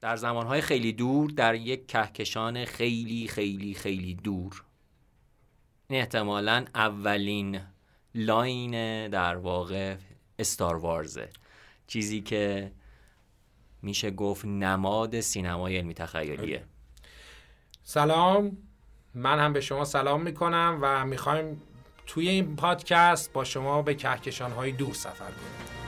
در زمانهای خیلی دور در یک کهکشان خیلی خیلی خیلی دور. این احتمالا اولین لاین در واقع استار وارزه چیزی که میشه گفت نماد سینمای علمی تخیلیه. سلام. من هم به شما سلام می‌کنم و می‌خوایم توی این پادکست با شما به کهکشان های دور سفر کنیم.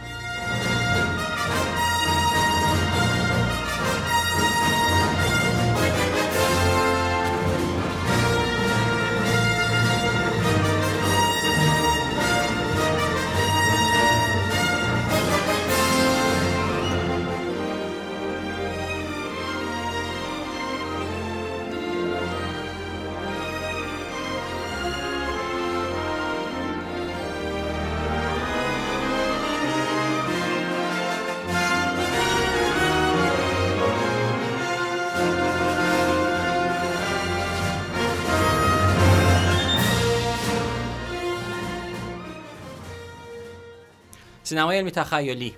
سینمای علمی تخیلی.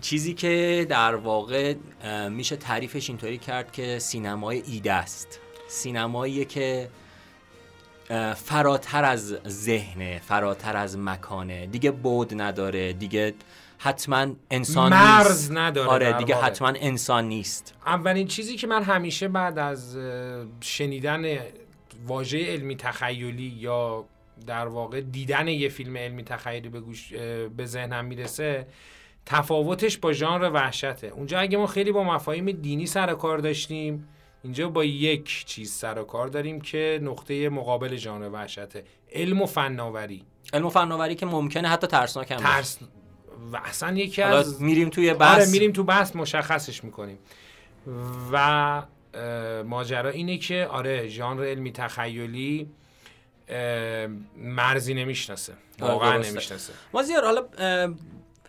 چیزی که در واقع میشه تعریفش اینطوری کرد که سینمای ایده است. سینمایی که فراتر از ذهنه فراتر از مکانه. دیگه بود نداره دیگه حتما انسان مرز نیست. نداره آره دیگه واقع. حتما انسان نیست. اولین چیزی که من همیشه بعد از شنیدن واژه علمی تخیلی یا در واقع دیدن یه فیلم علمی تخیلی به, گوش به ذهنم می‌رسه تفاوتش با ژانر وحشته. اونجا اگه ما خیلی با مفاهیم دینی سر کار داشتیم اینجا با یک چیز سر و کار داریم که نقطه مقابل ژانر وحشته. علم و فناوری. علم و فناوری که ممکنه حتی ترسناک هم. ترس و اصلا یکی حالا از میریم توی بحث. آره میریم تو بحث مشخصش می‌کنیم. و ماجرا اینه که آره ژانر علمی تخیلی مرزی نمی‌شناسه. واقعا. نمی‌شناسه. مازیار حالا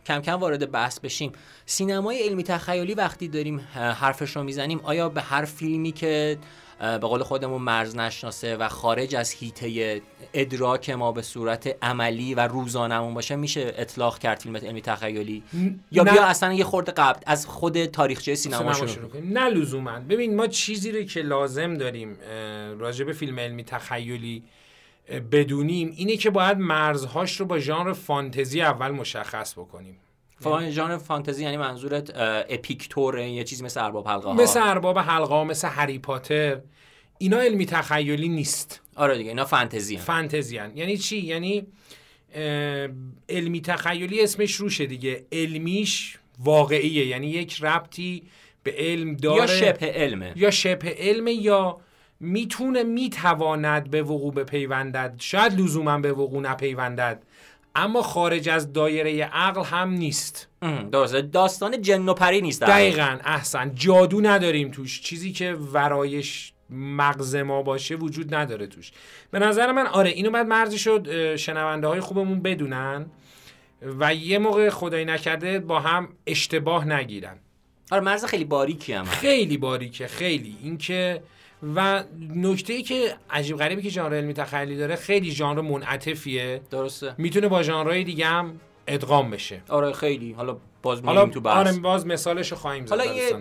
کم کم وارد بحث بشیم. سینمای علمی تخیلی وقتی داریم حرفش رو می‌زنیم آیا به هر فیلمی که به قول خودمون مرز نشناسه و خارج از هیته ادراک ما به صورت عملی و روزانمون باشه میشه اطلاق کرد فیلم علمی تخیلی؟ یا. بیا اصلا یه خورده قبل از خود تاریخچه سینما شروع کنیم. نه لزوما. ببین ما چیزی رو که لازم داریم راجع به فیلم علمی تخیلی بدونیم اینه که باید مرزهاش رو با ژانر فانتزی اول مشخص بکنیم. فان ژانر فانتزی یعنی منظورت اه، اپیک توره یه چیزی مثل ارباب حلقه ها مثل ارباب حلقه ها، مثل هری پاتر. اینا علمی تخیلی نیست. آره دیگه اینا فانتزی هن. فانتزیان یعنی چی؟ یعنی علمی تخیلی اسمش روشه دیگه. علمیش واقعیه. یعنی یک ربطی به علم داره. یا شبه علمه. یا شبه علم یا می‌تونه می‌تواند به وقوع بپیوندد. شاید لزوما به وقوع نپیوندد. اما خارج از دایره عقل هم نیست. درسته. داستان جن و پری نیست. دقیقا احسن. جادو نداریم توش. چیزی که ورایش مغز ما باشه وجود نداره توش. به نظر من آره اینو بعد مرزی شد شنونده های خوبمون بدونن و یه موقع خدایی نکرده با هم اشتباه نگیرن. آره مرز خیلی باریکی هم. خیلی باریکه خیلی. اینکه و نکته ای که عجیب غریبی که ژانر علمی تخیلی داره خیلی ژانر منعطفیه. درسته. می‌تونه با ژانرهای دیگه هم ادغام بشه. آره خیلی. حالا باز حالا تو بحث. آره باز مثالش رو خواهیم زد حالا. یه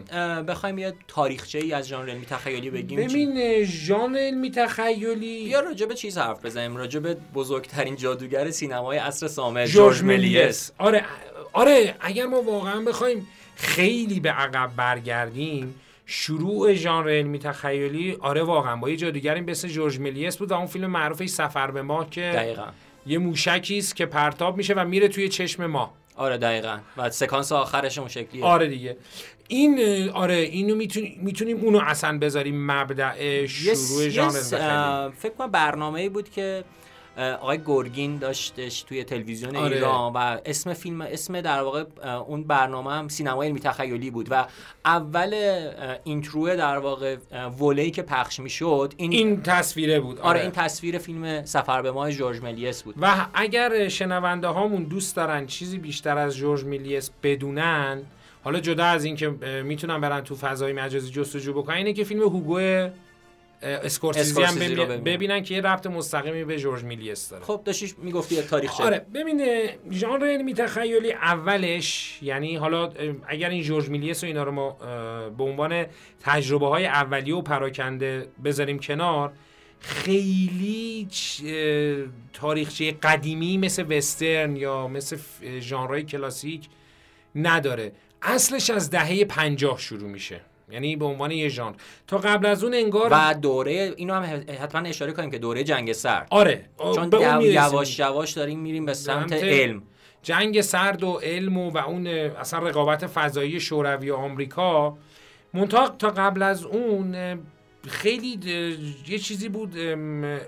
بخوایم یه تاریخچه ای از ژانر علمی تخیلی بگیم؟ ببین ژانر علمی تخیلی بیا راجع به چیز حرف بزنیم. راجع به بزرگترین جادوگر سینمای عصر سامه جورج ملیس آره آره اگر ما واقعا بخوایم خیلی به عقب برگردیم شروع ژانر علمی تخیلی آره واقعا با یه جادوگری مثل جورج ملیس بود و اون فیلم معروفش سفر به ماه که دقیقا. یه موشکی است که پرتاب میشه و میره توی چشم ما. آره دقیقا. و سکانس آخرش اون شکلیه. آره دیگه. این آره اینو می‌تونیم می‌تونیم اونو اصلا بذاریم مبدع شروع ژانر فکر کنم برنامه ای بود که آقای گرگین داشتش توی تلویزیون آره. ایران و اسم فیلم اسم در واقع اون برنامه هم سینمای علمی تخیلی بود و اول اینترو در واقع وله‌ای که پخش می‌شد این, این تصویره بود. آره این تصویر فیلم سفر به ماه جورج ملیس بود. و اگر شنونده هامون دوست دارن چیزی بیشتر از جورج میلیس بدونن حالا جدا از اینکه می‌تونن برن تو فضای مجازی جستجو بکنن اینه که فیلم هوگو اسکورسیزی هم ببینن که یه ربط مستقیمی به جورج میلیس داره. خب داشتی می‌گفتی تاریخ آره ببینه ژانر علمی تخیلی اولش یعنی حالا اگر این جورج میلیس و اینا رو ما به عنوان تجربه های اولیه و پراکنده بذاریم کنار خیلی تاریخچه قدیمی مثل وسترن یا مثل ژانرهای کلاسیک نداره. اصلش از دهه پنجاه شروع میشه. یعنی به عنوان یه ژانر. تا قبل از اون انگار و دوره اینو هم حتما اشاره کنیم که دوره جنگ سرد. آره چون یواش یواش داریم میریم به سمت علم. جنگ سرد و علم و, و اون اصلا رقابت فضایی شوروی و آمریکا. منتها تا قبل از اون خیلی یه چیزی بود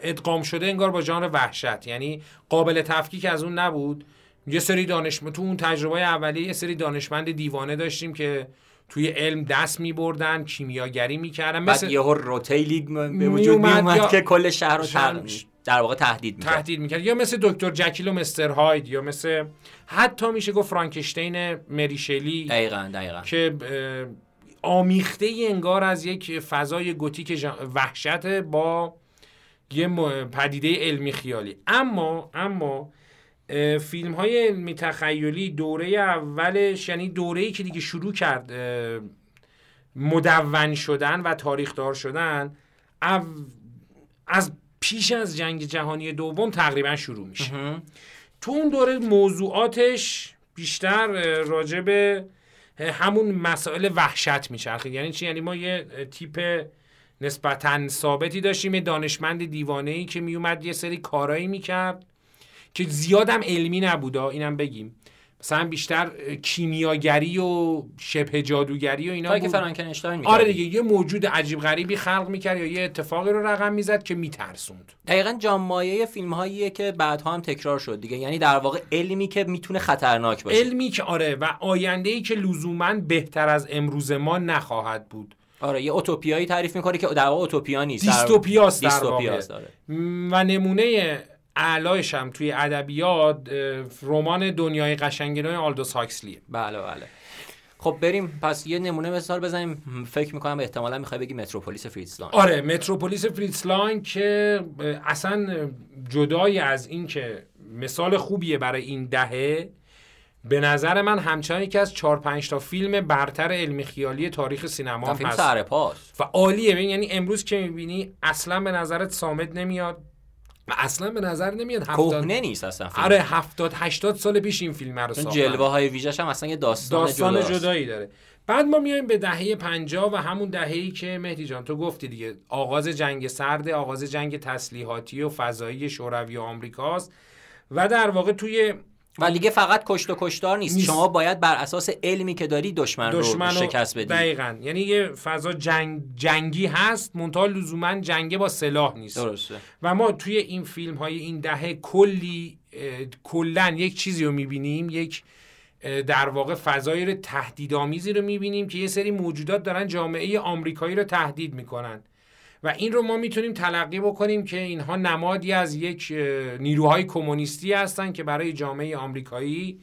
ادغام شده انگار با جان وحشت. یعنی قابل تفکیک از اون نبود. یه سری دانشمند تو اون تجربه اولیه یه سری دانشمند دیوانه داشتیم که توی علم دست می بردن کیمیاگری می‌کردن. مثل بعد یهو روتیلی به وجود می اومد که کل شهر رو در واقع تهدید می‌کرد. تهدید می‌کرد. یا مثل دکتر جکیل و مستر هاید یا مثل حتی میشه گفت فرانکشتین مریشلی دقیقا دقیقا. که آمیخته انگار از یک فضای گوتیک وحشت با یه پدیده علمی خیالی. اما اما فیلم های علمی تخیلی دوره اولش یعنی دوره ای که دیگه شروع کرد مدون شدن و تاریخدار شدن از پیش از جنگ جهانی دوم تقریبا شروع میشه. تو اون دوره موضوعاتش بیشتر راجع به همون مسائل وحشت میچرخید یعنی چی؟ یعنی ما یه تیپ نسبتا ثابتی داشتیم یه دانشمند دیوانه ای که میومد یه سری کارایی می‌کرد. که زیادم علمی نبودا اینم بگیم. مثلا بیشتر کیمیاگری و شبه جادوگری و اینا بود. فرانکنشتاین آره دیگه یه موجود عجیب غریبی خلق می‌کرد یا یه اتفاقی رو رقم می‌زد که میترسوند. دقیقا جامایه فیلم هاییه که بعدها هم تکرار شد دیگه. یعنی در واقع علمی که می‌تونه خطرناک باشه. علمی که آره و آینده ای که لزوما بهتر از امروز ما نخواهد بود. آره یه اوتوپیایی تعریف می‌کنه که در واقع اوتوپیا نیست. دیستوپیاست در واقع. و نمونه اعلایش هم توی ادبیات رمان دنیای قشنگ نوی آلدوس هاکسلیه. بله بله. خب بریم پس یه نمونه مثال بزنیم. فکر می‌کنم احتمالا می‌خوای بگی متروپولیس فریتس لانگ آره متروپولیس فریتس لانگ که اصلا جدای از این که مثال خوبیه برای این دهه به نظر من همچنان یکی از 4 5 تا فیلم برتر علمی خیالی تاریخ سینما هم هست. و عالیه. یعنی امروز که می‌بینی اصلا به نظرت سامد نمیاد. اصلا به نظر نمیاد هفتاد نیست اصلا فیلم. آره 70 80 سال پیش این فیلم رو ساختن. جلوه های ویژش هم اصلا یه داستان, داستان جدایی داره. بعد ما میایم به دهه 50 و همون دهه‌ای که مهدی جان تو گفتی دیگه آغاز جنگ سرد آغاز جنگ تسلیحاتی و فضایی شوروی و آمریکاست و در واقع توی و دیگه فقط کشت و کشتار نیست. شما باید بر اساس علمی که داری دشمن, دشمن رو شکست بدی. دقیقا. یعنی یه فضا جنگ جنگی هست منتها لزوما جنگ با سلاح نیست. درسته. و ما توی این فیلم های این دهه کلی کلا یک چیزی رو می‌بینیم یک در واقع فضای رو تهدیدآمیزی رو می‌بینیم که یه سری موجودات دارن جامعه آمریکایی رو تهدید می‌کنن. و این رو ما می‌تونیم تلقی بکنیم که اینها نمادی از یک نیروهای کمونیستی هستند که برای جامعه آمریکایی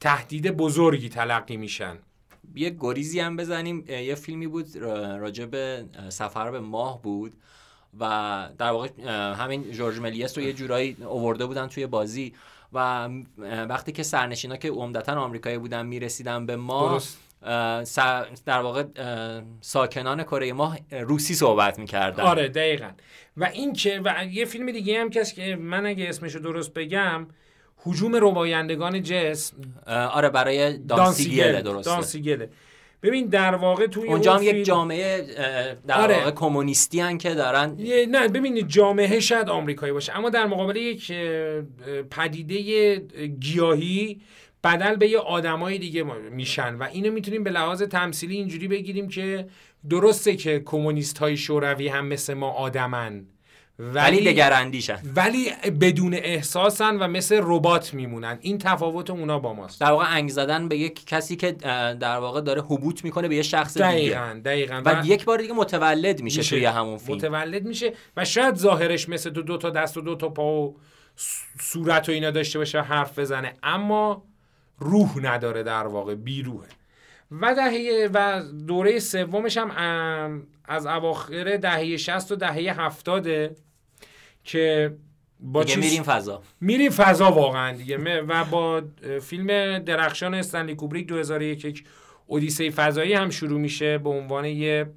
تهدید بزرگی تلقی میشن. یه گریزی هم بزنیم. یه فیلمی بود راجع به سفر به ماه بود و در واقع همین جورج ملیس رو یه جورایی اوورده بودن توی بازی و وقتی که سرنشینا که عمدتا آمریکایی بودن می‌رسیدن به ماه در واقع ساکنان کره ماه روسی صحبت می‌کردن. آره دقیقا. و این که و یه فیلم دیگه هم کس که من اگه اسمشو درست بگم حجوم ربایندگان جسم. آره برای دانسیگل درسته. دانسیگله ببین در واقع توی اونجا هم یک جامعه در آره. واقع کمونیستی هن که دارن. نه ببینید جامعه شاید آمریکایی باشه. اما در مقابل یک پدیده گیاهی بدل به یه آدمای دیگه میشن و اینو می‌تونیم به لحاظ تمثیلی اینجوری بگیریم که درسته که کمونیست های شوروی هم مثل ما آدمن. ولی دگراندیشن. ولی بدون احساسن و مثل ربات میمونن. این تفاوت اونا با ماست. در واقع انگ زدن به یک کسی که در واقع داره حبوط می‌کنه به یه شخص دقیقاً دیگه. دقیقاً و, و یک بار دیگه متولد میشه, میشه. توی همون فیلم. متولد میشه و شاید ظاهرش مثل تو دو تا دست و دو تا پا و صورت و اینا داشته باشه حرف بزنه. اما روح نداره در واقع بیروهه و دهه و دوره سومش هم از اواخر دهه 60 و دهه 70 که با دیگه میریم فضا. میریم فضا واقعا دیگه. و با فیلم درخشان استنلی کوبریک 2001 یک اودیسه فضایی هم شروع میشه به عنوان یه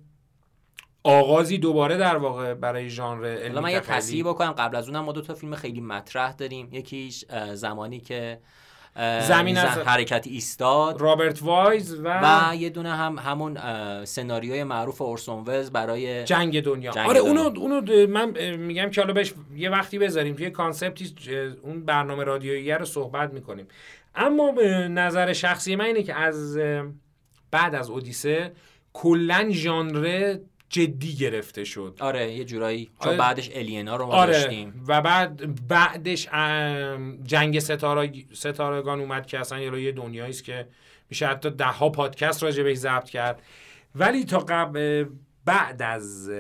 آغازی دوباره در واقع برای ژانر علمی من یه تصحیح بکنم. قبل از اونم ما دو تا فیلم خیلی مطرح داریم. یکیش زمانی که زمین از حرکت ایستاد. رابرت وایز و و یه دونه هم همون سناریوی معروف اورسون ولز برای جنگ دنیا. جنگ آره دنیا. اونو اونو من میگم که حالا بهش یه وقتی بذاریم. توی concept ی اون برنامه رادیویی رو صحبت می‌کنیم. اما به نظر شخصی من اینه که از بعد از اودیسه کلا ژانر جدی گرفته شد. آره یه جورایی چون آره. بعدش الینا رو ما آره. داشتیم. و بعد بعدش جنگ ستاره ستارگان اومد که اصلا یه دنیایی است که میشه حتی ده ها پادکست راجع بهش ضبط کرد. ولی تا قبل بعد از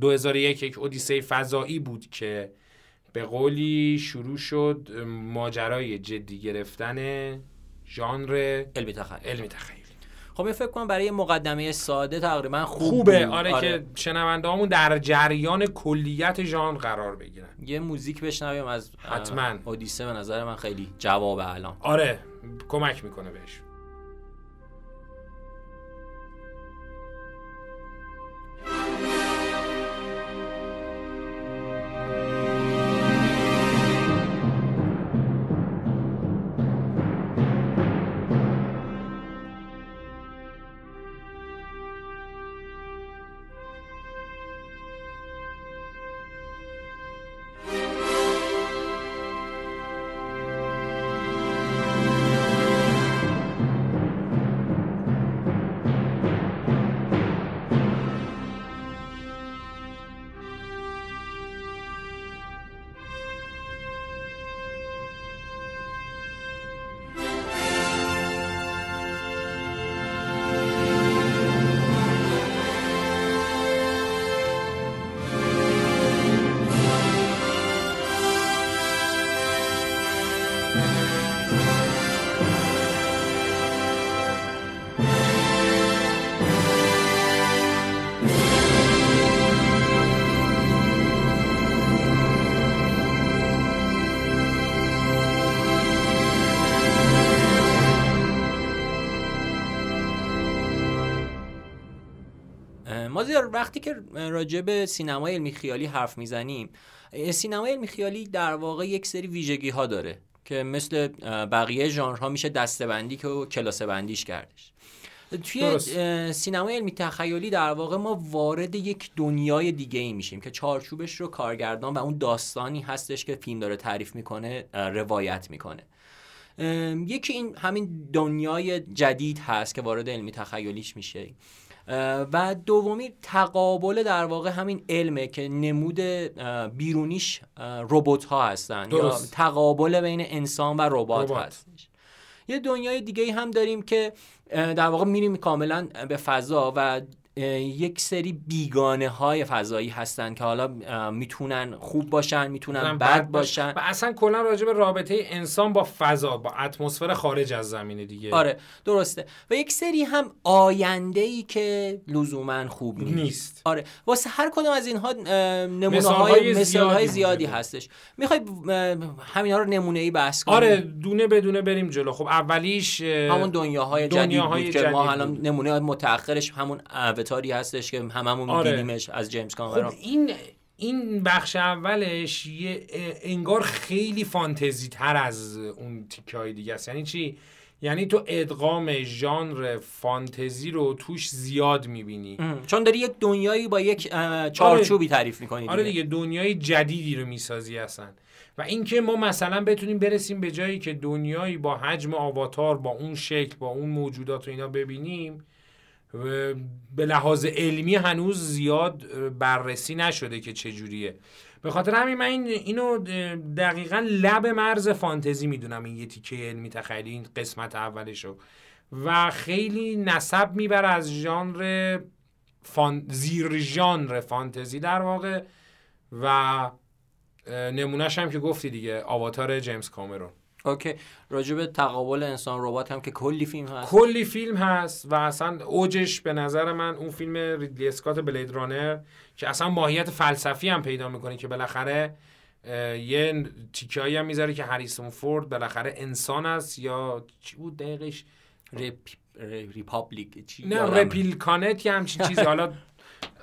2001 یک اودیسه فضایی بود که به قولی شروع شد ماجرای جدی گرفتن ژانر علمی تخیل. علمی تخیل. خب فکر کنم برای مقدمه ساده تقریبا خوب خوبه. آره, آره, که شنونده همون در جریان کلیت ژانر قرار بگیرن. یه موزیک بشنویم از حتما. اودیسه به نظر من خیلی جواب الان آره کمک می‌کنه بهش. وقتی که راجع به سینمای علمی خیالی حرف می‌زنیم سینمای علمی خیالی در واقع یک سری ویژگی ها داره که مثل بقیه ژانرها میشه دستبندی که و کلاسه بندیش کردش. توی سینمای علمی تخیلی در واقع ما وارد یک دنیای دیگه ای میشیم که چارچوبش رو کارگردان و اون داستانی هستش که فیلم داره تعریف می‌کنه روایت می‌کنه. یکی این همین دنیای جدید هست که وارد علمی تخیلیش میشه. و دومی تقابل در واقع همین علمه که نمود بیرونیش ربات ها هستن. یا تقابل بین انسان و ربات هستش. یه دنیای دیگه هم داریم که در واقع میریم کاملا به فضا و یک سری بیگانه های فضایی هستن که حالا می‌تونن خوب باشن می‌تونن بد باشن. و اصلا کلا راجع به رابطه انسان با فضا با اتمسفر خارج از زمینه دیگه. آره درسته. و یک سری هم آینده ای که لزوما خوب نیست, نیست. آره. واسه هر کدوم از اینها نمونه های مثال های زیادی هستش. می‌خوای همینا رو نمونه ای بحث کنیم؟ آره دونه بدونه بریم جلو. خب اولیش همون دنیاهای جدید بود که ما الان نمونه متأخرش همون اوتاری هستش که هممون آره. میبینیمش از جیمز کامرون. خب این این بخش اولش یه انگار خیلی فانتزی تر از اون تیکه های دیگه است. یعنی چی؟ یعنی تو ادغام ژانر فانتزی رو توش زیاد می‌بینی. چون داری یک دنیایی با یک چارچوبی آره. تعریف می‌کنی آره دیگه دنیای جدیدی رو می‌سازی اصلا. و اینکه ما مثلا بتونیم برسیم به جایی که دنیایی با حجم آواتار با اون شکل با اون موجودات و اینا ببینیم به لحاظ علمی هنوز زیاد بررسی نشده که چجوریه به خاطر همین من این اینو دقیقا لب مرز فانتزی می‌دونم این یه تیکه علمی تخیلی این قسمت اولشو. و خیلی نسب می‌بره از ژانر فان... زیر ژانر فانتزی در واقع. و نمونهش هم که گفتی دیگه آواتار جیمز کامرون. اوکی. راجع به تقابل انسان ربات هم که کلی فیلم هست. کلی فیلم هست و اصلا اوجش به نظر من اون فیلم ریدلی اسکات بلید رانر که اصلا ماهیت فلسفی هم پیدا می‌کنه که بالاخره یه تیکایی هم می‌ذاره که هریسون فورد بالاخره انسان است یا چی بود دقیقش؟ republic چی؟ نه replicant یا همچین چیزی. حالا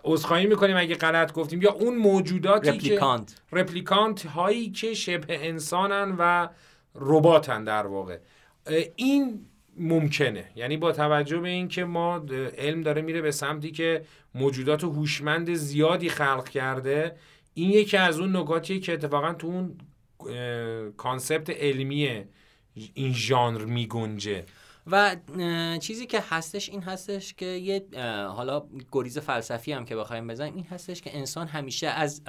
عذرخواهی می‌کنیم اگه غلط گفتیم. یا اون موجوداتی replicant. که replicant. هایی که شبه انسانن و رباتن در واقع. این ممکنه. یعنی با توجه به اینکه ما علم داره میره به سمتی که موجودات هوشمند زیادی خلق کرده این یکی از اون نکاتیه که اتفاقا تو اون کانسپت علمی این ژانر میگنجه. و چیزی که هستش این هستش که یه حالا گریز فلسفی هم که بخوایم بزنیم این هستش که انسان همیشه از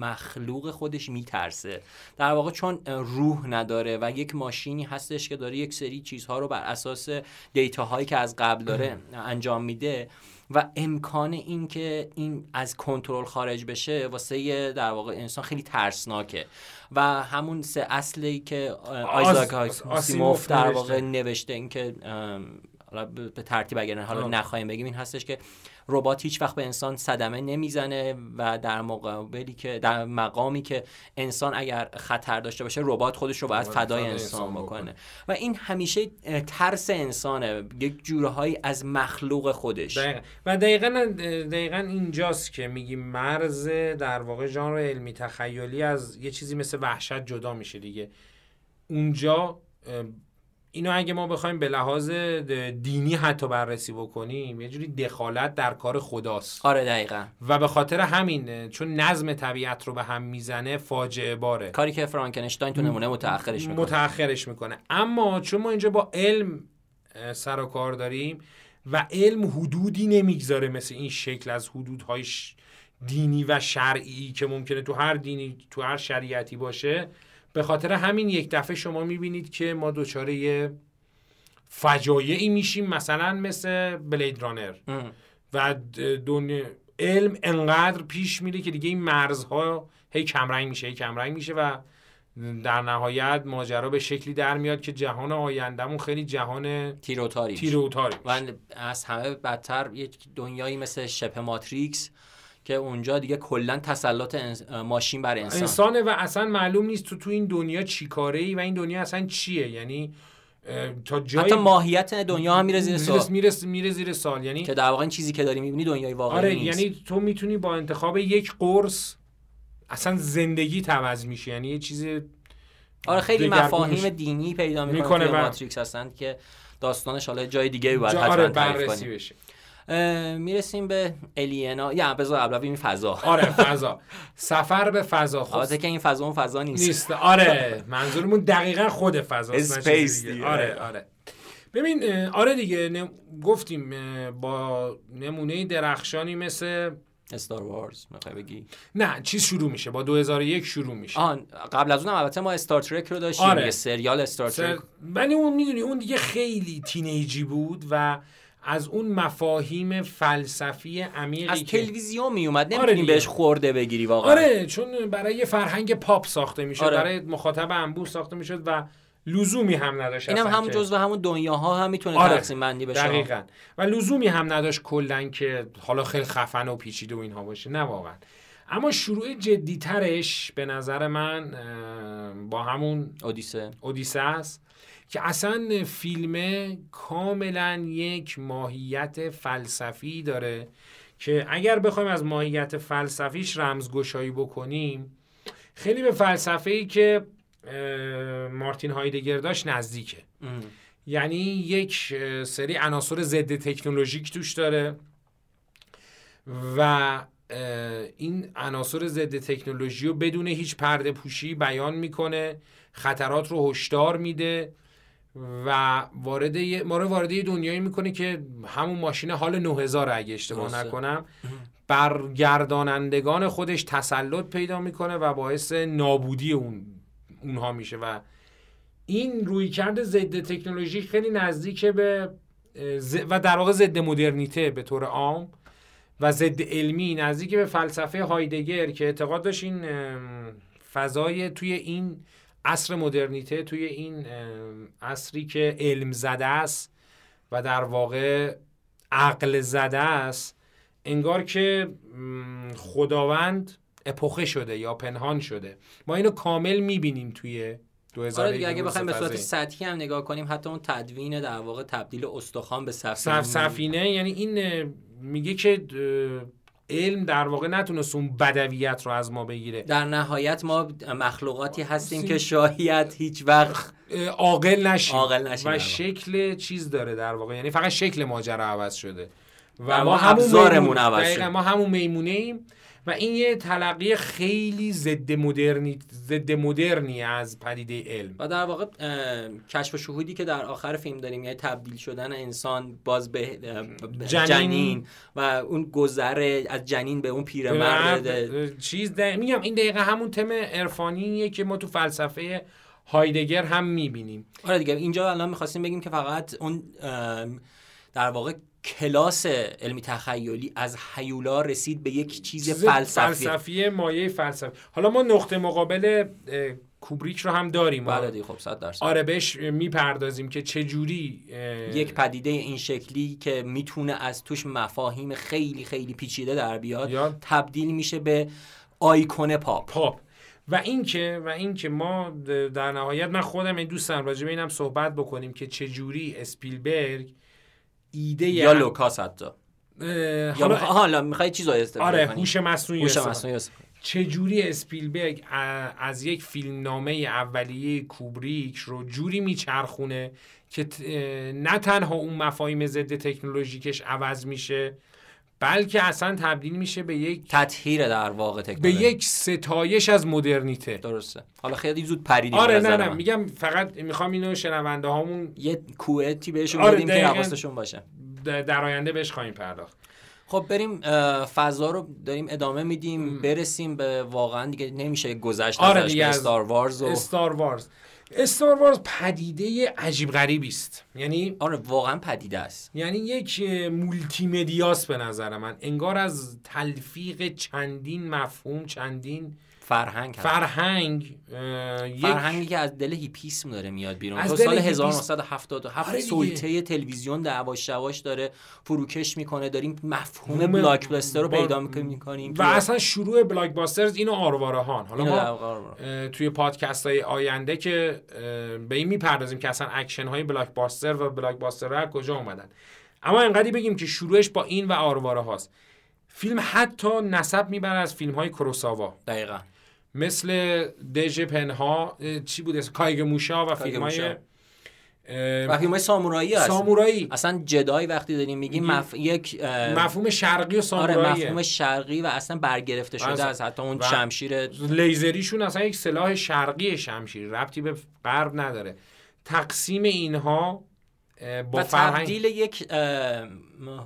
مخلوق خودش میترسه. در واقع چون روح نداره و یک ماشینی هستش که داره یک سری چیزها رو بر اساس دیتاهایی که از قبل داره انجام میده و امکان این که این از کنترل خارج بشه واسه در واقع انسان خیلی ترسناکه. و همون سه اصلی که آیزاک آسیموف در واقع نوشته این که به ترتیب اگر حالا نخواهیم بگیم این هستش که ربات هیچ وقت به انسان صدمه نمی‌زنه و در مقابلی که در مقامی که انسان اگر خطر داشته باشه ربات خودش رو باید فدای انسان بکنه. و این همیشه ترس انسانه. یک جورهایی از مخلوق خودش. دقیقا. و دقیقا دقیقا اینجاست که میگیم مرز در واقع ژانر علمی تخیلی از یه چیزی مثل وحشت جدا میشه دیگه. اونجا اینو اگه ما بخوایم به لحاظ دینی حتی بررسی بکنیم یه جوری دخالت در کار خداست. آره دقیقا. و به خاطر همین چون نظم طبیعت رو به هم می‌زنه فاجعه باره. کاری که فرانکنشتاین تو نمونه متأخرش می‌کنه. متأخرش می‌کنه. اما چون ما اینجا با علم سر و کار داریم و علم حدودی نمی‌گذاره مثل این شکل از حدودهای دینی و شرعی که ممکنه تو هر دینی تو هر شریعتی باشه به خاطر همین یک دفعه شما می‌بینید که ما دچار یه فجایعی میشیم مثلا مثل بلید رانر و دنیا علم انقدر پیش میره که دیگه این مرزها هی کمرنگ میشه هی کمرنگ میشه و در نهایت ماجرا به شکلی در میاد که جهان آیندهمون خیلی جهان تیروتاری تیروتاری و از همه بدتر یک دنیایی مثل شبه ماتریکس که اونجا دیگه کلا تسلط ماشین بر انسان. انسانه و اصلا معلوم نیست تو تو این دنیا چی کاره ای و این دنیا اصلا چیه. یعنی تا جای حتی ماهیت دنیا هم میره زیر سال میره میره زیر سال یعنی که در واقع این چیزی که داری می‌بینی دنیای واقعی آره نیست. یعنی تو می‌تونی با انتخاب یک قرص اصلا زندگی توز میشه یعنی یه چیز آره خیلی مفاهیم دینی پیدا می‌کنه تو ماتریکس هستن که داستانش حالا جای دیگه باید حتما آره بررسی بشه. می‌رسیم به alien ا یا بذار اول این فضا. آره فضا. سفر به فضا. خب. که این فضا اون فضا نیست. نیست. آره منظورمون دقیقا خود فضا space آره آره. ببین آره دیگه گفتیم با نمونه درخشانی مثل استار وارز می‌خوای بگی؟ نه چیز شروع میشه. با 2001 شروع میشه. آن قبل از اونم البته ما استار ترک رو داشتیم آره. سریال استار ترک ولی اون می‌دونی اون دیگه خیلی تینیجی بود و از اون مفاهیم فلسفی عمیقی از تلویزیون می اومد نمی‌تونی آره بهش خورده بگیری واقعا. آره چون برای فرهنگ پاپ ساخته می‌شد آره. برای مخاطب انبوه ساخته می‌شد و لزومی هم نداشت اینم هم, هم جزو همون دنیاها هم می‌تونه آره. تقسیم بندی بشه. دقیقا. و لزومی هم نداشت کلا که حالا خیلی خفن و پیچیده و اینها باشه نه واقعا. اما شروع جدیترش به نظر من با همون اودیسه. اودیسه است. که اصلا فیلم کاملا یک ماهیت فلسفی داره که اگر بخوایم از ماهیت فلسفیش رمزگشایی بکنیم خیلی به فلسفه ای که مارتین هایدگر داشت نزدیکه. یعنی یک سری عناصر ضد تکنولوژیک توش داره و این عناصر ضد تکنولوژی رو بدون هیچ پرده پوشی بیان می‌کنه خطرات رو هشدار میده. و وارد ما رو وارد یه دنیایی می‌کنه که همون ماشین حال 9000 اگه اشتباه نکنم برگردانندگان خودش تسلط پیدا می‌کنه و باعث نابودی اون اونها میشه و این رویکرد ضد تکنولوژی خیلی نزدیک به و در واقع ضد مدرنیته به طور عام و ضد علمی نزدیک به فلسفه هایدگر که اعتقاد داشت این فضای توی این عصر مدرنیته توی این عصری که علم زده است و در واقع عقل زده است انگار که خداوند اپوخه شده یا پنهان شده. ما اینو کامل می‌بینیم توی آره دیگه اگه بخوایم به صورت سطحی هم نگاه کنیم حتی اون تدوین در واقع تبدیل استخوان به سفینه سفینه یعنی این میگه که علم در واقع نتونست اون بدویت رو از ما بگیره. در نهایت ما مخلوقاتی هستیم که شاید هیچ وقت عاقل نشیم. عاقل و شکل چیز داره در واقع. یعنی فقط شکل ماجرا عوض شده. و ما همون عوض شده. ما همون میمونه ایم و این یه تلقی خیلی ضد مدرنی ضد مدرنی از پدیده علم. و در واقع کشف و شهودی که در آخر فیلم داریم یعنی تبدیل شدن انسان باز به جنین, جنین و اون گذره از جنین به اون پیرمرد. چیز میگم این دقیقه همون تم عرفانیه که ما تو فلسفه هایدگر هم می‌بینیم. آره دیگه اینجا الان می‌خواستیم بگیم که فقط اون در واقع کلاس علمی تخیلی از حیولا رسید به یک چیز فلسفی. فلسفی مایه فلسفی. حالا ما نقطه مقابل کوبریک رو هم داریم. بله دیگه خب صد درصد. آره بهش می‌پردازیم که چه جوری یک پدیده این شکلی که می‌تونه از توش مفاهیم خیلی خیلی پیچیده در بیاد تبدیل میشه به آیکون پاپ. پاپ. و اینکه و اینکه ما در نهایت من خودم این دوستم راجع به اینم صحبت بکنیم که چه جوری اسپیلبرگ ایده یا لوکاس حتی. حالا حالا می‌خوای چیزو استفاده آره هوش مصنوعی هوش مصنوعی چه جوری اسپیلبرگ از یک فیلم نامه اولیه کوبریک رو جوری میچرخونه که نه تنها اون مفاهیم ضد تکنولوژیکش عوض میشه بلکه اصلا تبدیل میشه به یک تطهیر در واقع تکنولوژی. به یک ستایش از مدرنیته. درسته. حالا خیلی زود پریدیم آره نه نه میگم فقط می‌خوام اینو شنونده هامون یه کوئتی بهشون آره بدیم که حواستشون باشه. در آینده بهش خواهیم پرداخت. خب بریم فضا رو داریم ادامه میدیم برسیم به واقعا دیگه نمیشه گذشت آره دیگه استار وارز و استار وارز استار وارز پدیده عجیب غریبی است. یعنی آره واقعا پدیده است. یعنی یک مولتی مدیاست به نظر من. انگار از تلفیق چندین مفهوم چندین فرهنگ فرهنگ فرهنگی که از دل هیپیسم داره میاد بیرون. تو سال 1977 آره سلطه تلویزیون دعواش شواش داره فروکش می‌کنه داریم مفهوم blockbuster رو پیدا می‌کنیم و اصلا شروع blockbuster از اینو آرواره هان حالا ما توی پادکست های آینده که به این می‌پردازیم که اصلا اکشن های blockbuster و blockbuster کجا اومدن. اما انقدری بگیم که شروعش با این و آرواره هاست فیلم حتی نسب می‌بره از فیلم های کروساوا. دقیقا. مثل دژ پنها چی بود کایگ موشا و فیلم های و فیلم سامورایی هست. سامورایی. اصلا جدای وقتی داریم میگیم مف... یک مفهوم شرقی و سامورایی. آره مفهوم شرقی و اصلا برگرفته شده از حتی اون شمشیر لیزریشون اصلا یک سلاح شرقی شمشیر ربطی به غرب نداره. تقسیم اینها با و تبدیل یک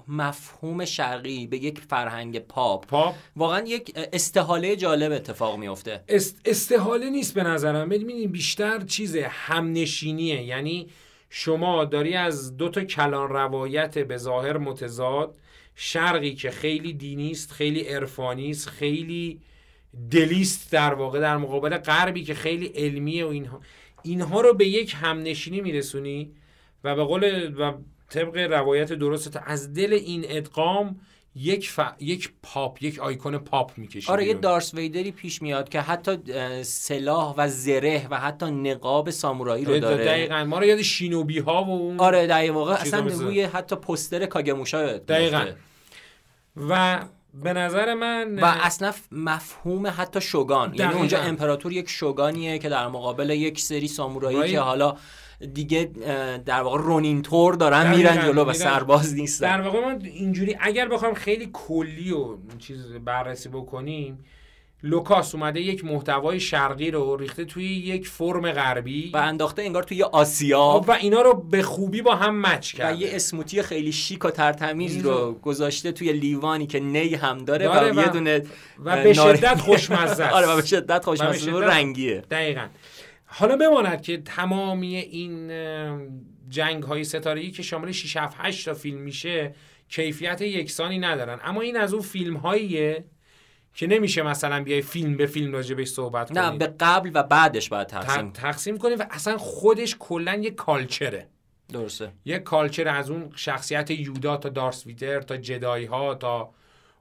مفهوم شرقی به یک فرهنگ پاپ. پاپ. واقعا یک استحاله جالب اتفاق میفته است استحاله نیست به نظرم. ببینید بیشتر چیز همنشینیه. یعنی شما داری از دو تا کلان روایت به ظاهر متضاد شرقی که خیلی دینی است خیلی عرفانی است خیلی دلیست در واقع در مقابل غربی که خیلی علمیه و اینها. اینها رو به یک همنشینی میرسونی. و به قول و طبق روایت درست از دل این ادغام یک ف... یک پاپ یک آیکون پاپ می‌کشه آره یه دارس ویدری پیش میاد که حتی سلاح و زره و حتی نقاب سامورایی رو داره. دقیقا. ما رو یاد شینوبی ها و اون آره دقیقا. اصلا روی حتی پستر کاگموشا دقیقا. و به نظر من و اصلا مفهوم حتی شوگان. یعنی اونجا امپراتور یک شوگانیه که در مقابل یک سری سامورایی که حالا دیگه در واقع رونین تور دارن میرن جلو و سرباز نیستن. در واقع ما اینجوری اگر بخوام خیلی کلی و چیز بررسی بکنیم لوکاس اومده یک محتوای شرقی رو ریخته توی یک فرم غربی. و انداخته انگار توی آسیا. و اینا رو به خوبی با هم مچ کرده. و یه اسموتی خیلی شیک و ترتمیز رو گذاشته توی لیوانی که نی هم داره, و, یه دونه و به شدت خوشمزه آره و به شدت خوشمزه و رنگیه. دقیقاً. حالا بماند که تمامی این جنگ های ستاره که شامل 6 7 8 تا فیلم میشه کیفیت یکسانی ندارن. اما این از اون فیلم هاییه که نمیشه مثلا بیای فیلم به فیلم راجع بهش صحبت کنی. نه به قبل و بعدش باید تقسیم تقسیم کنی و اصلا خودش کلا یه کالچره. درسته. یه کالچر از اون شخصیت یودا تا دارس ویدر تا جدایی ها تا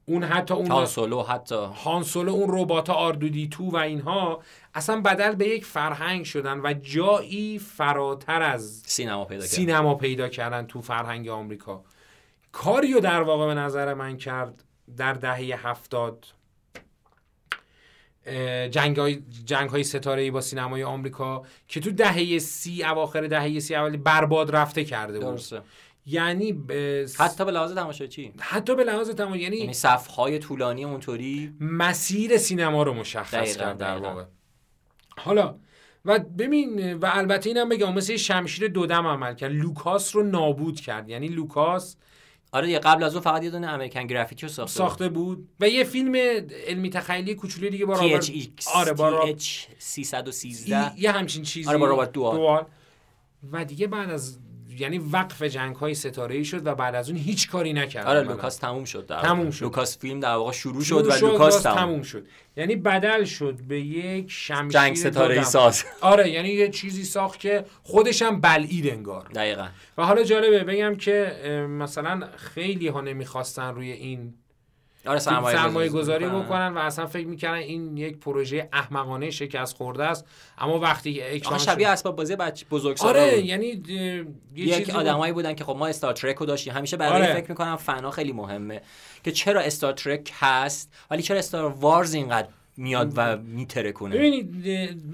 اون حتی اون هانسولو حتی. هانسولو اون ربات آردودی تو و اینها اصلا بدل به یک فرهنگ شدن و جایی فراتر از سینما پیدا کردن. سینما پیدا کردن تو فرهنگ آمریکا. کاریو در واقع به نظر من کرد در دهه هفتاد جنگ های, جنگ های ستاره ای با سینمای آمریکا که تو دهه سی اواخر دهه سی اولی برباد رفته کرده بود. درسته. یعنی ب... حتی به لحاظ تماشاچی. حتی به لحاظ تماشاچی یعنی یعنی صفهای طولانی اونطوری. مسیر سینما رو مشخص کرد در واقع. حالا و ببین و البته اینم بگم مثل شمشیر دودم عمل کرد. لوکاس رو نابود کرد. یعنی لوکاس آره دیگه قبل از اون فقط یه دونه American Graffiti رو ساخته, ساخته بود. و یه فیلم علمی تخیلی کوچولوی دیگه با رابرت آره با رابرت 313 یه همچین چیزی آره با رابرت دوال. دوال و دیگه بعد از یعنی وقف جنگ های ستاره ای شد و بعد از اون هیچ کاری نکرد. آره لوکاس تموم شد در تموم شد. لوکاس فیلم در واقع شروع شد و لوکاس تموم. تموم شد. یعنی بدل شد به یک شمشیر جنگ ستاره ای ساز. آره یعنی یه چیزی ساخت که خودش هم بلعید انگار. دقیقا. و حالا جالبه بگم که مثلا خیلی ها نمی‌خواستن روی این آره سرمایه, سرمایه گذاری بکنن و اصلا فکر می‌کنن این یک پروژه احمقانه شکست خورده است. اما وقتی آها شبیه اسباب بازی بچه بزرگ آره یعنی یه یک آدمایی بودن که خب ما استار ترک رو داشتیم. همیشه برای آره. فکر می‌کنم فنا خیلی مهمه که چرا استار ترک هست ولی چرا استار وارز اینقدر میاد و میتره کنه ببینید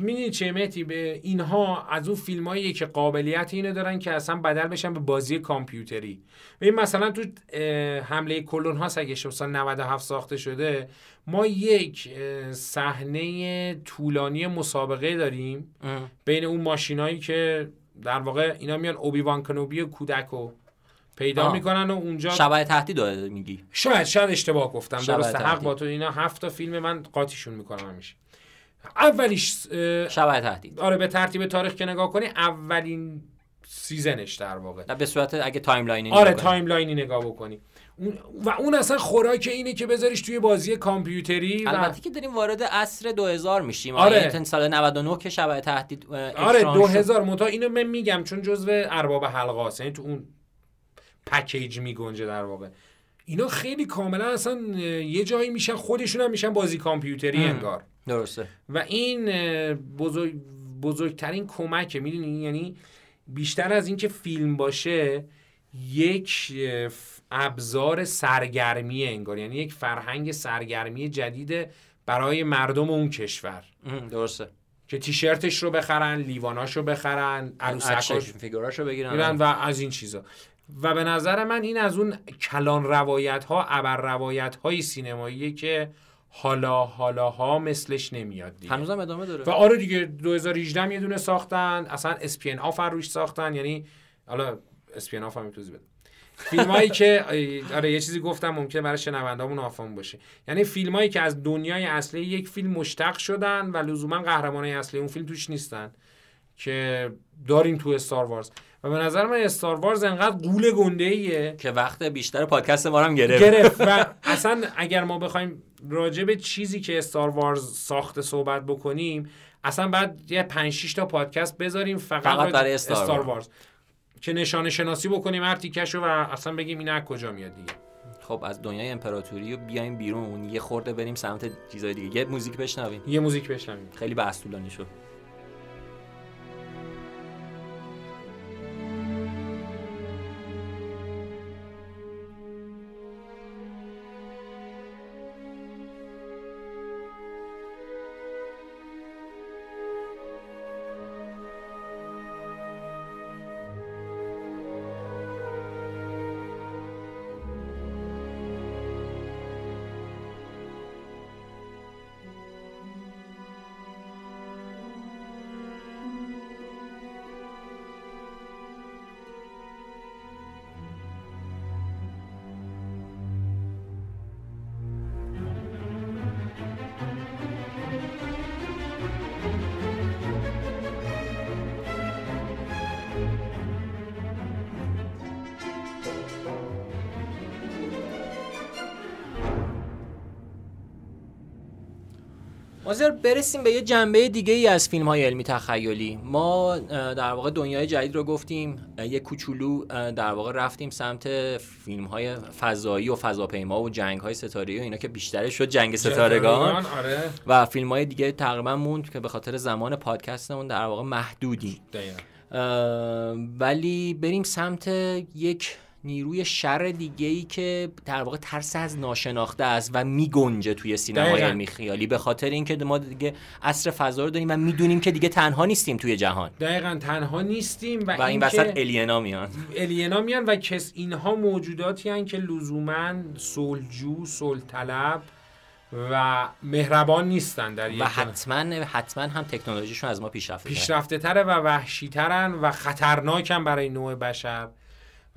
می‌دونید چه مهتی؟ به اینها از اون فیلمایی که قابلیت اینو دارن که اصلا بدل بشن به بازی کامپیوتری. ببین مثلا تو حمله کلون ها اگه سال 97 ساخته شده ما یک صحنه طولانی مسابقه داریم بین اون ماشینایی که در واقع اینا میان اوبی وان کنوبی و کودک و پیدا آه. می‌کنن و اونجا شبح تهدید داره میگی. شاید شاید اشتباه گفتم. درسته حق با تو اینا هفت تا فیلم من قاطیشون می‌کنم همیشه. اولیش شبح تهدید. آره به ترتیب تاریخ که نگاه کنی اولین season ش در واقع. به صورت اگه timeline ی آره timeline ی نگاه بکنی. و اون اصلا خوراک اینه که بذاریش توی بازی کامپیوتری البته که داریم وارد عصر 2000 میشیم. آره. سال 99 که شبح تهدید آره 2000 متا اینو من میگم چون جزو ارباب حلقه یعنی تو اون پکیج میگنجه در واقع. اینا خیلی کاملا اصلا یه جایی میشن خودشون هم میشن بازی کامپیوتری انگار. درسته. و این بزرگ بزرگترین کمکه. می‌دونی؟ یعنی بیشتر از اینکه فیلم باشه یک ابزار سرگرمی انگار. یعنی یک فرهنگ سرگرمی جدید برای مردم اون کشور. درسته. که تیشرتش رو بخرن لیواناش رو بخرن عروسکاش فیگوراش رو بگیرن. و از این چیزا. و به نظر من این از اون کلان روایت ها ابر روایت های سینماییه که حالا حالا ها مثلش نمیاد دیگه. هنوزم ادامه داره. و آره دیگه 2018 یه دونه ساختن اصلا spin-off روش ساختن یعنی حالا spin-off هم توضیح بده. فیلم هایی که آره یه چیزی گفتم ممکنه برای شنوندامون آفام باشه. یعنی فیلم هایی که از دنیای اصلی یک فیلم مشتق شدن و لزوما قهرمانای اصلی اون فیلم توش نیستن که داریم تو استار وارز و به نظر من استار وارز انقدر قول گنده ایه که وقت بیشتر پادکست ما هم گرفت. گرفت و اصلا اگر ما بخوایم راجع به چیزی که استار وارز ساخته صحبت بکنیم اصلا بعد یه 5 6 تا پادکست بذاریم فقط, فقط برای استار, استار وارز که نشانه شناسی بکنیم هر تیکشو و اصلا بگیم این از کجا میاد دیگه. خب از دنیای امپراتوری و بیایم بیرون. یه خورده بریم سمت چیزای دیگه. یه موزیک بشنویم. یه موزیک بشنویم. خیلی بحث طولانی شد. مازر برسیم به یه جنبه دیگه ای از فیلم های علمی تخیلی. ما در واقع دنیای جدید رو گفتیم یه کوچولو در واقع رفتیم سمت فیلم های فضایی و فضاپیما و جنگ های ستاره و اینا که بیشترش شد جنگ ستارگان. آره. و فیلم های دیگه تقریبا موند که به خاطر زمان پادکستمون در واقع محدودی ولی بریم سمت یک نیروی شر دیگه ای که در واقع ترس از ناشناخته است و میگنجه توی سینمای علمی خیالی به خاطر اینکه ما دیگه عصر فضا رو داریم و می‌دونیم که دیگه تنها نیستیم توی جهان. دقیقا تنها نیستیم و, و این وسط الینا میان. الینا میان و کس اینها موجوداتی هن که لزوما سلجو طلب و مهربان نیستن در و حتما حتما هم تکنولوژیشون از ما پیشرفته پیشرفته تره و وحشی ترن و خطرناکن برای نوع بشر.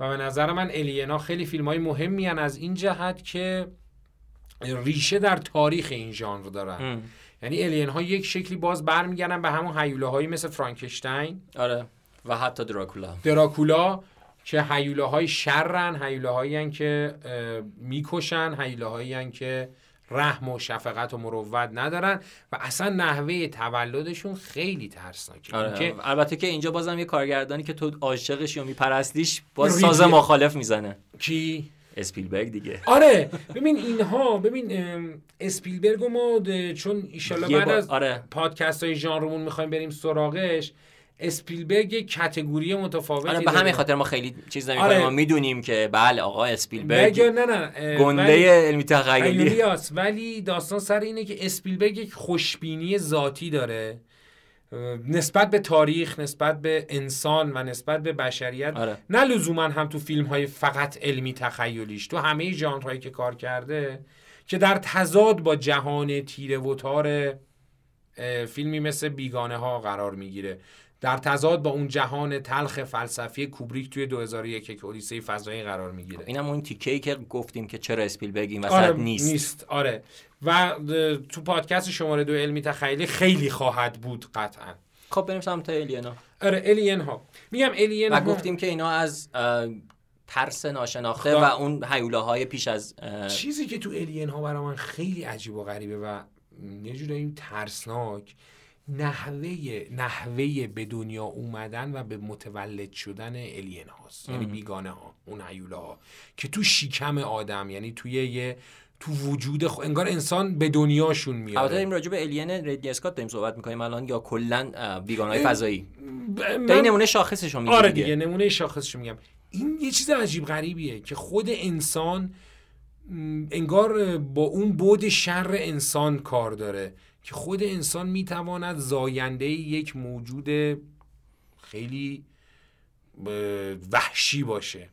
و به نظر من الینا خیلی فیلم های مهمی از این جهت که ریشه در تاریخ این ژانر دارن. یعنی الین ها یک شکلی باز برمیگردن به همون حیوله هایی مثل فرانکشتاین. آره. و حتی دراکولا. دراکولا که حیوله های شرن حیوله هایی که می‌کشن حیوله هایی که رحم و شفقت و مروت ندارن و اصلا نحوه تولدشون خیلی ترسناکه آره. که البته که اینجا بازم یه کارگردانی که تو عاشقش یا میپرستیش باز ساز مخالف می‌زنه کی اسپیلبرگ دیگه آره ببین اینها ببین اسپیلبرگ ما چون ایشالله بعد از آره. پادکست های ژانرمون می‌خوایم بریم سراغش اسپیلبرگ یک کتگوری متفاوتی آره به همین خاطر ما خیلی چیز نمی‌کنیم. آره. ما می‌دونیم که بله آقا اسپیلبرگ نه نه گنده علمی تخیلی. ولی داستان سر اینه که اسپیلبرگ یک خوشبینی ذاتی داره. نسبت به تاریخ نسبت به انسان و نسبت به بشریت. آره. نه لزوما هم تو فیلم های فقط علمی تخیلیش تو همه ژانرهایی که کار کرده که در تضاد با جهان تیره و تار فیلمی مثل بیگانه ها قرار می‌گیره. در تضاد با اون جهان تلخ فلسفی کوبریک توی 2001 که اودیسه فضایی قرار می‌گیره. اینم اون تیکه که گفتیم که چرا اسپیلبرگ این وسط آره نیست. نیست. آره. و تو پادکست شماره دو علمی تخیلی خیلی خواهد بود قطعا. خب بریم سمت الینا. آره الین ها میگم الین و گفتیم که اینا از ترس ناشناخته و اون حیوله های پیش از چیزی که تو الین ها برای من خیلی عجیب و غریبه و یه جورایی ترسناک نحوه نحوه به دنیا اومدن و به متولد شدن الین هاست. یعنی بیگانه ها اون ها. که تو شیکم آدم یعنی توی یه تو وجود خ... انگار انسان به دنیاشون میاد البته داریم راجع به الین ریدلی اسکات داریم صحبت می‌کنیم الان یا کلا های فضایی. من... نمونه شاخصش میگم آره دیگه. نمونه شاخصش میگم. این یه چیز عجیب غریبیه که خود انسان انگار با اون بود شر انسان کار داره. که خود انسان می‌تواند زاینده یک موجود خیلی وحشی باشه.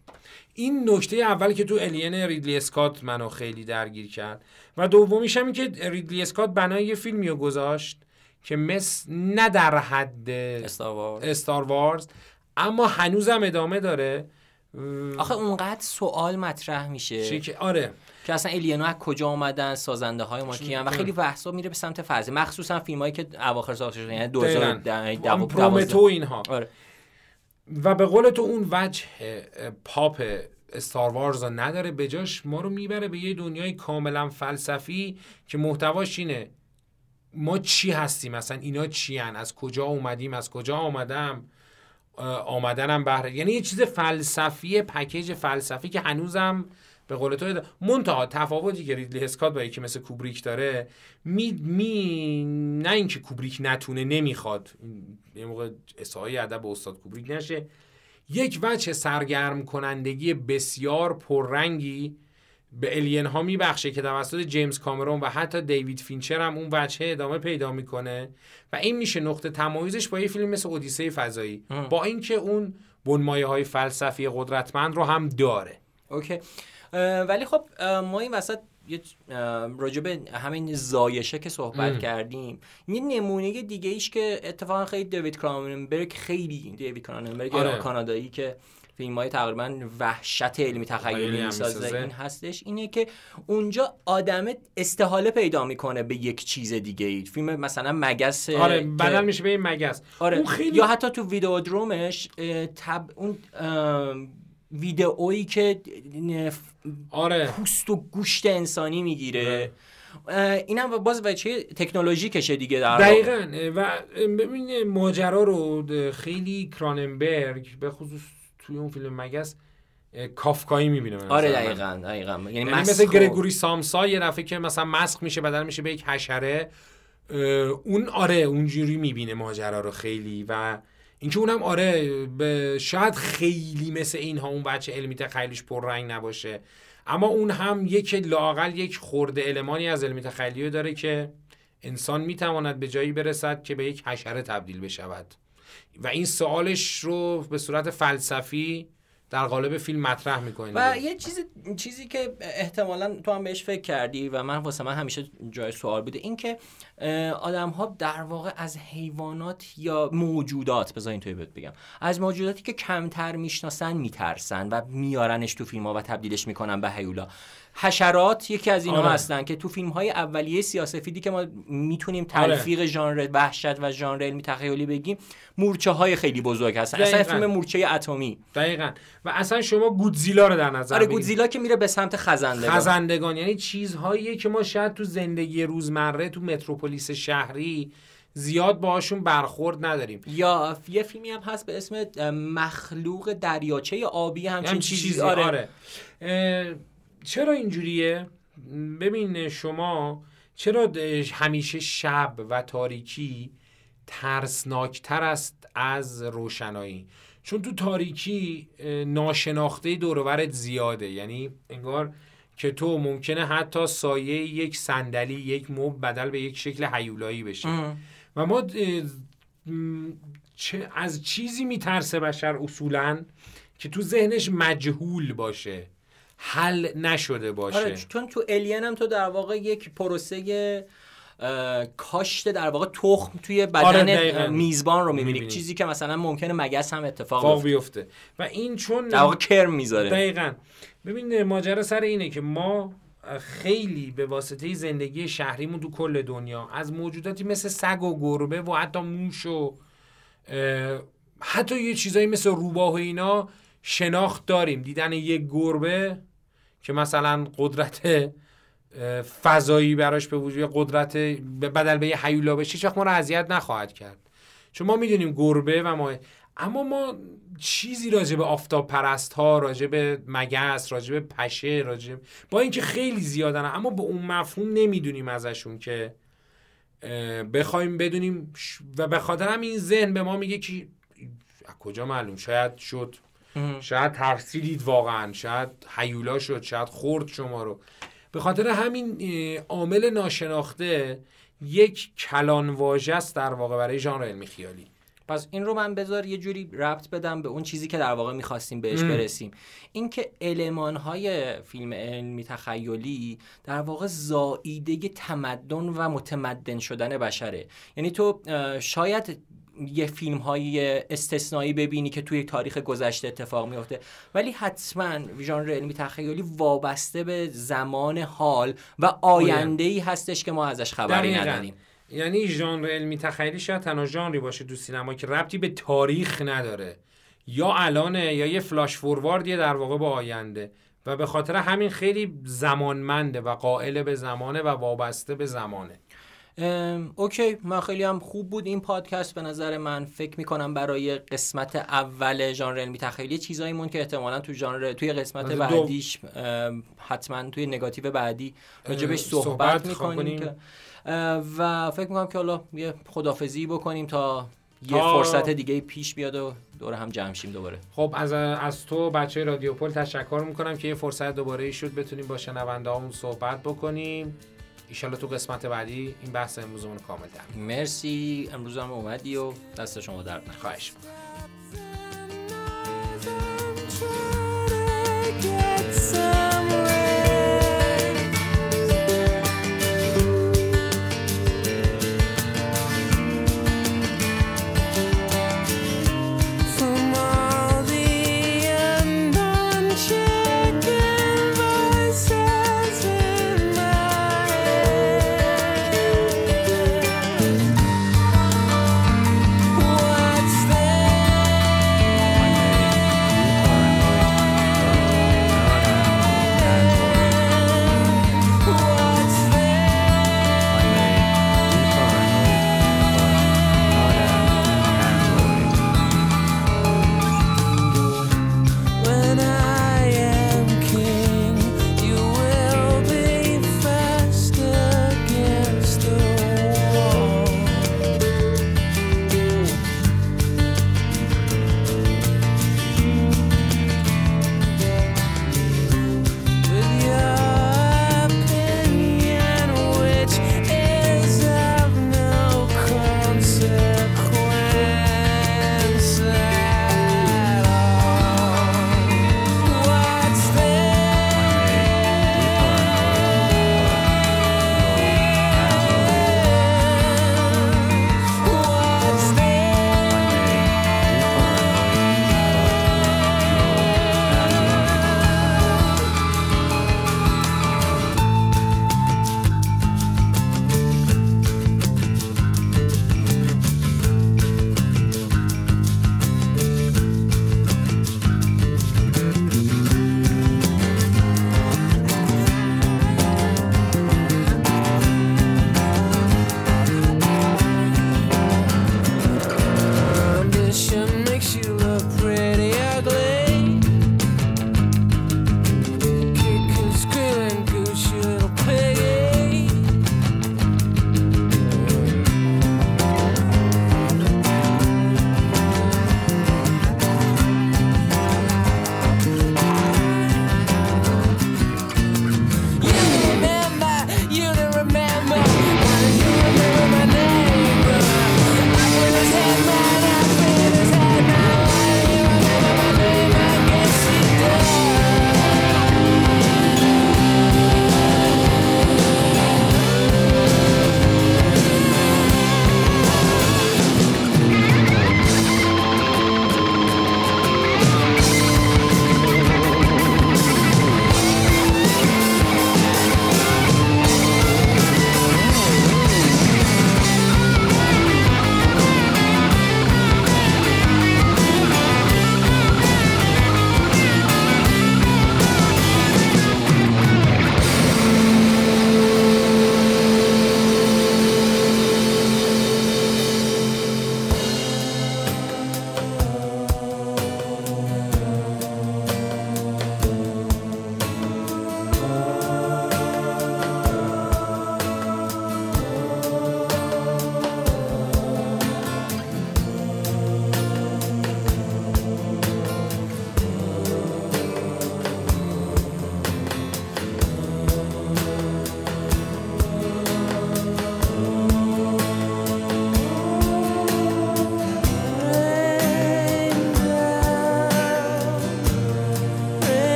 این نکته اول که تو الین ریدلی اسکات منو خیلی درگیر کرد و دومیش هم این که ریدلی اسکات بنای یه فیلمی رو گذاشت که مثل نه در حد استار وارز اما هنوزم ادامه داره. آخه اونقدر سوال مطرح میشه. که آره. که اصلا الینو از کجا اومدن سازنده های ما کیان؟ و خیلی بحثا میره به سمت فضا مخصوصا فیلم هایی که اواخر ساخته شده یعنی 2012 پرومتو اینها. آره. و به قول تو اون وجه پاپ استار وارز نداره. بجاش ما رو می‌بره به یه دنیای کاملا فلسفی که محتواش اینه ما چی هستیم؟ مثلا اینا چی هن؟ از کجا اومدیم؟ از کجا آمدم؟ آمدنم بهره. یعنی یه چیز فلسفی پکیج فلسفی که هنوزم به قول تو منتها تفاوتی که ریدلی اسکات با یکی مثل کوبریک داره می, می نه اینکه کوبریک نتونه نمی‌خواد. یه موقع اسای ادب استاد کوبریک نشه. یک وجه سرگرم کنندگی بسیار پررنگی به alien ها میبخشه که توسط جیمز کامرون و حتی دیوید فینچر هم اون وجه ادامه پیدا می‌کنه. و این میشه نقطه تمایزش با یه فیلم مثل اودیسه فضایی. با اینکه اون بنمایه های فلسفی قدرتمند رو هم داره. okay. ولی خب ما این وسط یه راجع به همین زایشه که صحبت کردیم یه نمونه دیگه ایش که اتفاقا خیلی دیوید کراننبرگ خیلی دیوید کراننبرگ آره. کانادایی که فیلم های تقریبا وحشت علمی تخیلی می‌سازه این هستش. اینه که اونجا آدم استحاله پیدا می‌کنه به یک چیز دیگه ای. فیلم مثلا مگس آره بدل میشه به این مگس. آره خیلی... یا حتی تو ویدئودرومش تب اون ویدئویی که آره. پوست و گوشت انسانی می‌گیره. اینم باز بچه تکنولوژی کشه دیگه در دقیقا. و ببین ماجرا رو خیلی کراننبرگ به خصوص توی اون فیلم مگس کافکایی می‌بینه آره دقیقا دقیقا. یعنی, یعنی مثل گرگوری سامسا یه دفعه که مثلا مسخ میشه بدل میشه به یک حشره اون آره اونجوری می‌بینه ماجرا رو خیلی و اینکه اونم آره به شاید خیلی مثل اینها اون بچه علمی تخیلیش رنگ نباشه. اما اون هم یک لاقل یک خورده المانی از علمی تخیلی داره که انسان می‌تواند به جایی برسد که به یک حشره تبدیل بشود. و این سوالش رو به صورت فلسفی در قالب فیلم مطرح می‌کنید و یه چیزی چیزی که احتمالا تو هم بهش فکر کردی و من واسه من همیشه جای سوال بوده این که آدم ها در واقع از حیوانات یا موجودات بذارین توی بگم از موجوداتی که کمتر می‌شناسن میترسن و میارنش تو فیلم ها و تبدیلش می‌کنن به هیولا. حشرات یکی از اینا آره. هستن که تو فیلم های اولیه سیاسفیدی که ما می‌تونیم آره. تلفیق آره. ژانر وحشت و ژانر علمی تخیلی بگیم مورچه های خیلی بزرگ هستن اصلا فیلم مورچه اتمی. دقیقا. و اصلا شما گودزیلا رو در نظر آره گودزیلا که میره به سمت خزندگان. خزندگان. یعنی چیزهایی که ما شاید تو زندگی روزمره تو متروپولیس شهری زیاد باهاشون برخورد نداریم. یا یه فیلمی هم هست به اسم مخلوق دریاچه آبی همچین چیزی, چیزی. آره, آره. چرا اینجوریه؟ ببین شما چرا همیشه شب و تاریکی ترسناکتر است از روشنایی؟ چون تو تاریکی ناشناخته دورورت زیاده. یعنی انگار که تو ممکنه حتی سایه یک صندلی یک مب بدل به یک شکل حیولایی بشه. و ما از چیزی میترسه بشر اصولا که تو ذهنش مجهول باشه. حل نشده باشه. آره چون تو الین هم تو در واقع یک پروسه کاشت در واقع تخم توی بدن آره میزبان رو می‌بینی. چیزی که مثلا ممکنه مگس هم اتفاق بیفته. و این چون در واقع کرم می‌ذاره. دقیقا. ببین ماجرا سر اینه که ما خیلی به واسطه زندگی شهریمون تو کل دنیا از موجوداتی مثل سگ و گربه و حتی موش و حتی یه چیزایی مثل روباه و اینا شناخت داریم. دیدن یک گربه که مثلا قدرت فضایی براش به وجود قدرت بدل به یه حیولا بشه هیچ ما رو اذیت نخواهد کرد. چون ما می‌دونیم گربه و ما اما ما چیزی راجع به آفتاب پرست ها راجع به مگس راجع به پشه راجع با اینکه خیلی زیادن اما به اون مفهوم نمی‌دونیم ازشون که بخوایم بدونیم و به خاطر هم این ذهن به ما میگه که کجا معلوم؟ شاید شد شاید ترسیدید واقعا شاید حیولا شد شاید خورد شما رو. به خاطر همین عامل ناشناخته یک کلان واژه است در واقع برای ژانر علمی خیالی. پس این رو من بذار یه جوری ربط بدم به اون چیزی که در واقع می‌خواستیم بهش برسیم. اینکه علمان های فیلم علمی تخیلی در واقع زائیده تمدن و متمدن شدن بشره. یعنی تو شاید یه فیلم های استثنایی ببینی که توی تاریخ گذشته اتفاق میفته ولی حتما ژانر علمی تخیلی وابسته به زمان حال و آینده ای هستش که ما ازش خبری نداریم. یعنی ژانر علمی تخیلی شاید تنها ژانری باشه تو سینما که ربطی به تاریخ نداره. یا الانه یا یه فلاش فورواردیه در واقع با آینده. و به خاطر همین خیلی زمانمنده و قائل به زمانه و وابسته به زمانه. اوکی من خیلی هم خوب بود این پادکست به نظر من. فکر می‌کنم برای قسمت اول ژانر علمی تخیلی چیزایی مون که احتمالا تو ژانر توی قسمت بعدیش حتما توی نگاتیو بعدی راجبش صحبت, صحبت می‌کنیم و فکر می‌کنم که حالا یه خدافزی بکنیم تا یه فرصت دیگه پیش بیاد و دور هم جمع شیم دوباره. خب از از تو بچه رادیو پل تشکر می‌کنم که یه فرصت دوباره شد بتونیم با شنونده صحبت بکنیم. ایشالله تو قسمت بعدی این بحث امروزمون کامل در مرسی. امروز هم اومدی و دست شما در خواهش می‌کنم.